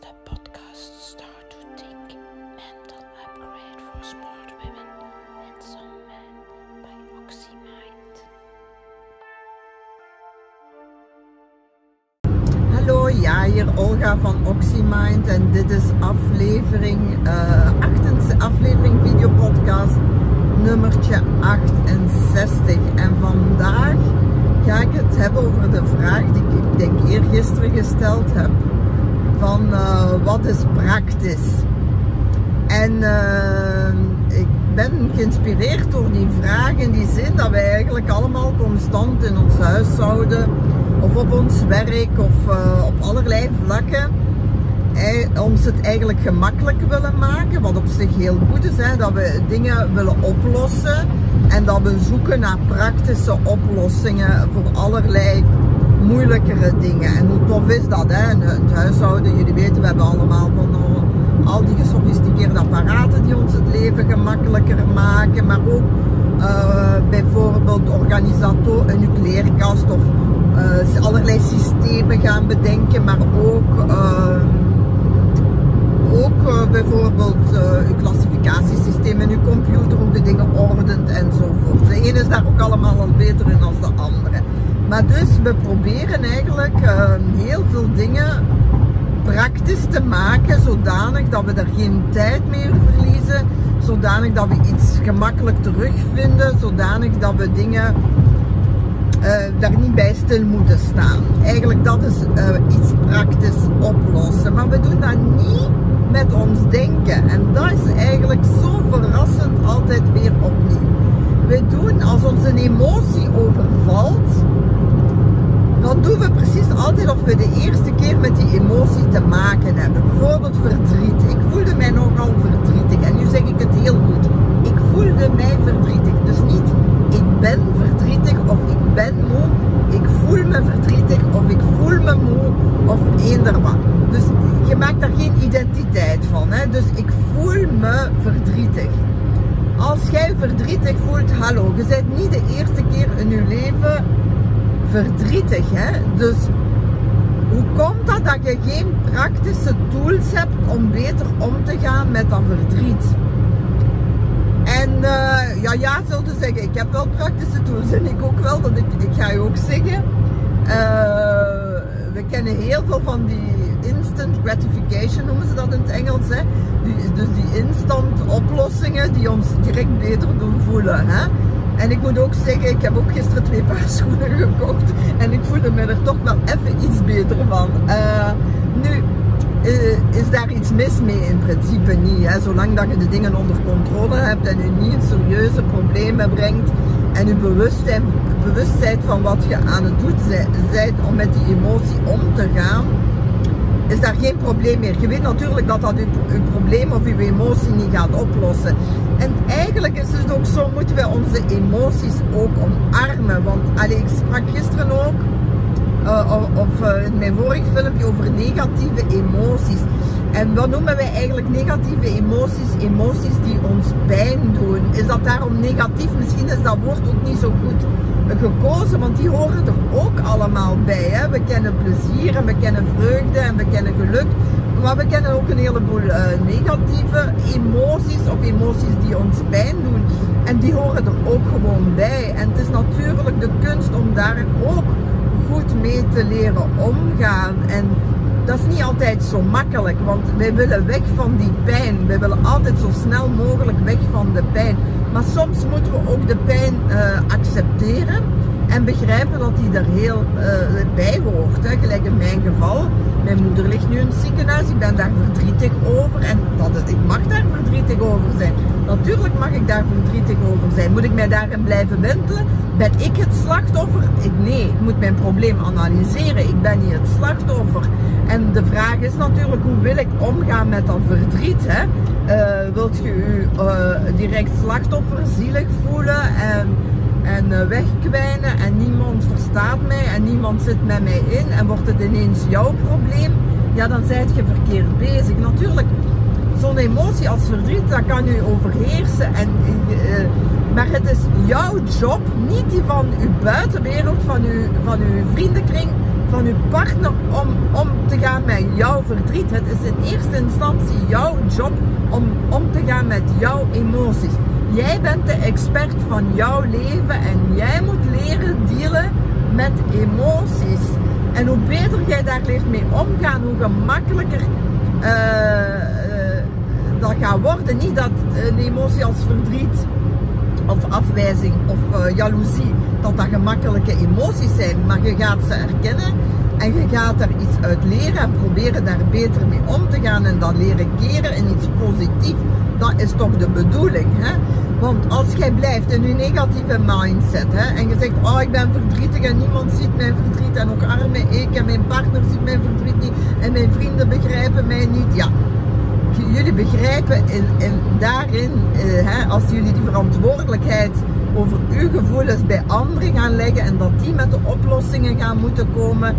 the podcast Start to Think Mental Upgrade for Smart Women and Some Men by OxyMind. Hallo, ja, hier Olga van OxyMind en dit is aflevering, eh 68, aflevering videopodcast nummertje 68. En vandaag ga ik het hebben over de vraag die ik, ik denk eergisteren gesteld heb van eh, wat is praktisch? En eh, ik ben geïnspireerd door die vraag in die zin dat wij eigenlijk allemaal constant in ons huishouden of op ons werk of eh, op allerlei vlakken ons het eigenlijk gemakkelijk willen maken, wat op zich heel goed is, hè, dat we dingen willen oplossen en dat we zoeken naar praktische oplossingen voor allerlei moeilijkere dingen. En hoe tof is dat, hè? In het huishouden, jullie weten, we hebben allemaal van al, al die gesofisticeerde apparaten die ons het leven gemakkelijker maken, maar ook uh, bijvoorbeeld organisator, een nucleerkast of allerlei systemen gaan bedenken, maar ook, ook bijvoorbeeld uw klassificatiesysteem en uw computer, hoe de dingen ordent enzovoort. De ene is daar ook allemaal al beter in dan de andere. Maar dus we proberen eigenlijk heel veel dingen praktisch te maken, zodanig dat we er geen tijd meer verliezen, zodanig dat we iets gemakkelijk terugvinden, zodanig dat we dingen uh, daar niet bij stil moeten staan. Eigenlijk dat is uh, iets praktisch oplossen. Maar we doen dat niet met ons denken. En dat is eigenlijk zo verrassend altijd weer opnieuw. We doen als ons een emotie overvalt, dan doen we precies altijd of we de eerste keer met die emotie te maken hebben. Bijvoorbeeld verdriet. Ik voelde mij nogal verdrietig. En nu zeg ik het heel goed. Ik voelde mij verdrietig. Dus niet ik ben verdrietig of ik ben moe. Ik voel me verdrietig of ik voel me moe of eender wat. Dus je maakt daar geen identiteit van. Hè? Dus ik voel me verdrietig. Als jij verdrietig voelt, hallo, je bent niet de eerste keer in je leven verdrietig. Hè? Dus hoe komt dat dat je geen praktische tools hebt om beter om te gaan met dat verdriet? En uh, ja, ja, te zeggen, ik heb wel praktische tools en ik ook wel, dat ik, ik ga je ook zeggen. Uh, we kennen heel veel van die instant gratification, noemen ze dat in het Engels. Hè? Dus die instant oplossingen die ons direct beter doen voelen. Hè? En ik moet ook zeggen, ik heb ook gisteren twee paar schoenen gekocht en ik voelde me er toch wel even iets beter van. Uh, nu, uh, is daar iets mis mee? In principe niet. Hè? Zolang dat je de dingen onder controle hebt en je niet serieuze problemen brengt en je bewustzijn, bewustzijn van wat je aan het doen bent om met die emotie om te gaan, is daar geen probleem meer. Je weet natuurlijk dat dat uw, probleem of uw emotie niet gaat oplossen. En eigenlijk is het ook zo, moeten wij onze emoties ook omarmen. Want allee, ik sprak gisteren ook, uh, of uh, mijn vorig filmpje, over negatieve emoties. En wat noemen wij eigenlijk negatieve emoties? Emoties die ons pijn doen. Is dat daarom negatief? Misschien is dat woord ook niet zo goed gekozen, want die horen er ook allemaal bij. Hè? We kennen plezier en we kennen vreugde en we kennen geluk. Maar we kennen ook een heleboel uh, negatieve emoties of emoties die ons pijn doen. En die horen er ook gewoon bij. En het is natuurlijk de kunst om daar ook goed mee te leren omgaan. En dat is niet altijd zo makkelijk, want wij willen weg van die pijn. Wij willen altijd zo snel mogelijk weg van de pijn. Maar soms moeten we ook de pijn uh, accepteren en begrijpen dat die er heel uh, bij hoort. Hè. Gelijk in mijn geval, mijn moeder ligt nu in het ziekenhuis, ik ben daar verdrietig over en dat ik mag daar verdrietig over zijn. Natuurlijk mag ik daar verdrietig over zijn. Moet ik mij daarin blijven wentelen? Ben ik het slachtoffer? Ik, nee, ik moet mijn probleem analyseren. Ik ben niet het slachtoffer. En de vraag is natuurlijk, hoe wil ik omgaan met dat verdriet? Hè? Uh, wilt je je uh, direct slachtoffer zielig voelen en, en uh, wegkwijnen en niemand verstaat mij en niemand zit met mij in en wordt het ineens jouw probleem? Ja, dan zijt je verkeerd bezig. Natuurlijk, zo'n emotie als verdriet, dat kan u overheersen. En, maar het is jouw job, niet die van uw buitenwereld, van uw, van uw vriendenkring, van uw partner om om te gaan met jouw verdriet. Het is in eerste instantie jouw job om om te gaan met jouw emoties. Jij bent de expert van jouw leven en jij moet leren dealen met emoties. En hoe beter jij daar leert mee omgaan, hoe gemakkelijker uh, uh, dat gaat worden. Niet dat een emotie als verdriet of afwijzing of uh, jaloezie, dat dat gemakkelijke emoties zijn. Maar je gaat ze erkennen en je gaat er iets uit leren en proberen daar beter mee om te gaan en dan leren keren in iets positiefs. Dat is toch de bedoeling. Hè? Want als jij blijft in je negatieve mindset hè, en je zegt, oh ik ben verdrietig en niemand ziet mijn verdriet en ook arme ik en mijn partner ziet mijn verdriet niet en mijn vrienden begrijpen mij niet. Ja, jullie begrijpen in, in daarin, eh, hè, als jullie die verantwoordelijkheid over uw gevoelens bij anderen gaan leggen en dat die met de oplossingen gaan moeten komen,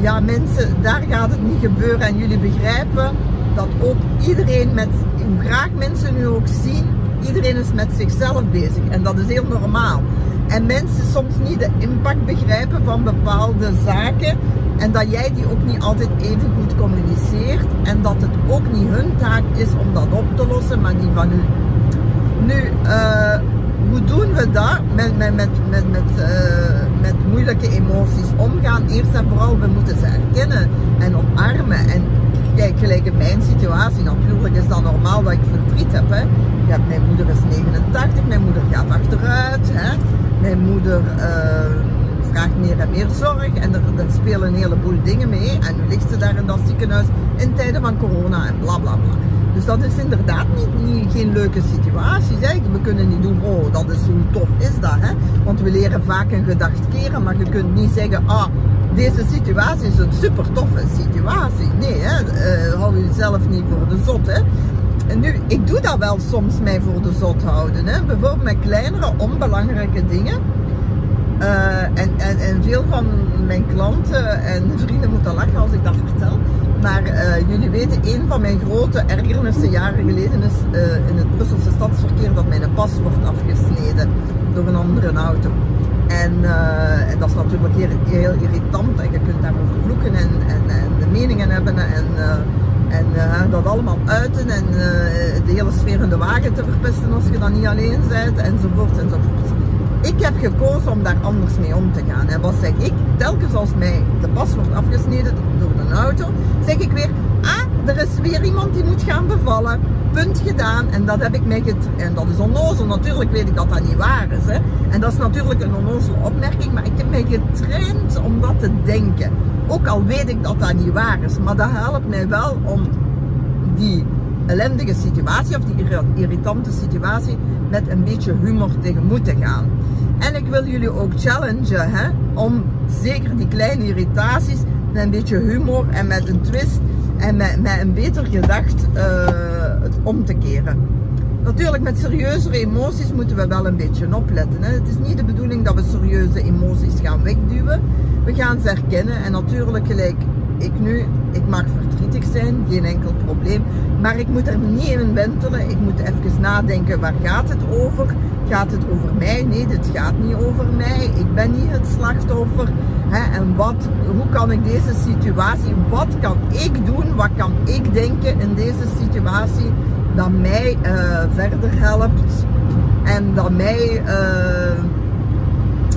ja mensen, daar gaat het niet gebeuren en jullie begrijpen dat ook iedereen met, hoe graag mensen nu ook zien, iedereen is met zichzelf bezig en dat is heel normaal. En mensen soms niet de impact begrijpen van bepaalde zaken en dat jij die ook niet altijd even goed communiceert en dat het ook niet hun taak is om dat op te lossen, maar die van u. Nu, uh, hoe doen we dat met, met, met, met, uh, met moeilijke emoties omgaan? Eerst en vooral, we moeten ze erkennen en omarmen. En kijk, gelijk in mijn situatie, natuurlijk is dat normaal dat ik verdriet heb. Hè. Ja, mijn moeder is 89, mijn moeder gaat achteruit. Hè. Mijn moeder uh, vraagt meer en meer zorg en er, er, spelen een heleboel dingen mee. En nu ligt ze daar in dat ziekenhuis in tijden van corona en bla bla bla. Dus dat is inderdaad niet, niet geen leuke situatie. Hè. We kunnen niet doen, oh dat is hoe tof is dat. Hè? Want we leren vaak een gedacht keren, maar je kunt niet zeggen, ah deze situatie is een super toffe situatie. Nee, hè? Uh, hou jezelf niet voor de zot. Hè? En nu, ik doe dat wel soms mij voor de zot houden. Hè? Bijvoorbeeld met kleinere, onbelangrijke dingen. Uh, en, en, en veel van mijn klanten en vrienden moeten lachen als ik dat vertel. Maar uh, jullie weten, een van mijn grote ergernissen jaren geleden is in het Brusselse stadsverkeer dat mijn pas wordt afgesneden door een andere auto. En, uh, en dat is natuurlijk heel, heel, irritant en je kunt daarover vloeken en, en, en de meningen hebben en, en dat allemaal uiten en de hele sfeer in de wagen te verpesten als je dan niet alleen bent enzovoort enzovoort. Ik heb gekozen om daar anders mee om te gaan. En wat zeg ik? Telkens als mij de pas wordt afgesneden door een auto, zeg ik weer, ah, er is weer iemand die moet gaan bevallen. Punt gedaan. En dat heb ik mij getraind. En dat is onnozel. Natuurlijk weet ik dat dat niet waar is. Hè? En dat is natuurlijk een onnozele opmerking. Maar ik heb mij getraind om dat te denken. Ook al weet ik dat dat niet waar is. Maar dat helpt mij wel om die ellendige situatie of die irritante situatie met een beetje humor tegemoet te gaan. En ik wil jullie ook challengen hè, om zeker die kleine irritaties met een beetje humor en met een twist en met, een beter gedacht uh, het om te keren. Natuurlijk met serieuzere emoties moeten we wel een beetje opletten. Hè. Het is niet de bedoeling dat we serieuze emoties gaan wegduwen. We gaan ze herkennen en natuurlijk gelijk ik nu, ik mag verdrietig zijn, geen enkel probleem. Maar ik moet er niet in wentelen. Ik moet even nadenken, waar gaat het over? Gaat het over mij? Nee, dit gaat niet over mij. Ik ben niet het slachtoffer. Hè? En wat, hoe kan ik deze situatie, wat kan ik doen? Wat kan ik denken in deze situatie dat mij uh, verder helpt? En dat mij... Uh,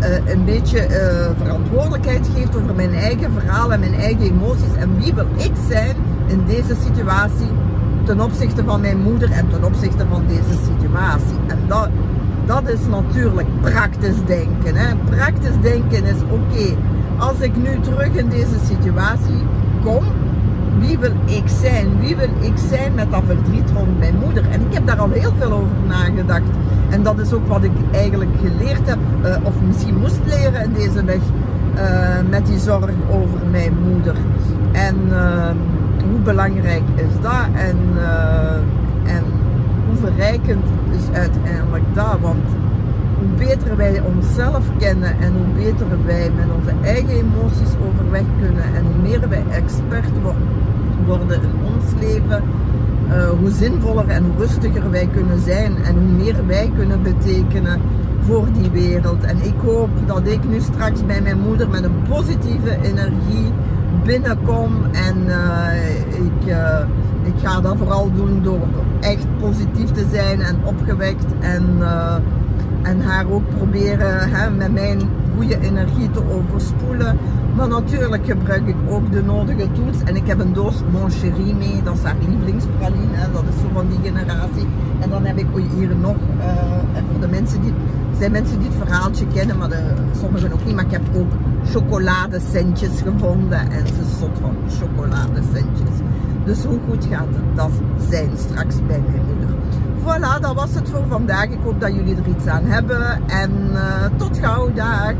uh, een beetje uh, verantwoordelijkheid geeft over mijn eigen verhaal en mijn eigen emoties. En wie wil ik zijn in deze situatie ten opzichte van mijn moeder en ten opzichte van deze situatie. En dat, dat is natuurlijk praktisch denken. Hè. Praktisch denken is oké, als ik nu terug in deze situatie kom, wie wil ik zijn? Wie wil ik zijn met dat verdriet rond mijn moeder? En ik heb daar al heel veel over nagedacht. En dat is ook wat ik eigenlijk geleerd heb, uh, of misschien moest leren in deze weg, uh, met die zorg over mijn moeder. En uh, hoe belangrijk is dat? En, en hoe verrijkend is uiteindelijk dat? Want hoe beter wij onszelf kennen en hoe beter wij met onze eigen emoties overweg kunnen en hoe meer wij expert worden in ons leven, uh, hoe zinvoller en rustiger wij kunnen zijn en hoe meer wij kunnen betekenen voor die wereld. En ik hoop dat ik nu straks bij mijn moeder met een positieve energie binnenkom. En eh, ik, uh, ik ga dat vooral doen door echt positief te zijn en opgewekt. En, en haar ook proberen hè, met mijn goede energie te overspoelen. Maar natuurlijk gebruik ik ook de nodige tools. En ik heb een doos Mon Chéri mee, dat is haar lievelingspraline. Dat is zo van die generatie. En dan heb ik hier nog, uh, voor de mensen die, zijn mensen die het verhaaltje kennen, maar sommigen ook niet. Maar ik heb ook chocoladecentjes gevonden. En ze stond van chocoladecentjes. Dus hoe goed gaat het dat zijn straks bij mijn moeder. Voilà, dat was het voor vandaag. Ik hoop dat jullie er iets aan hebben. En uh, tot gauw, dag!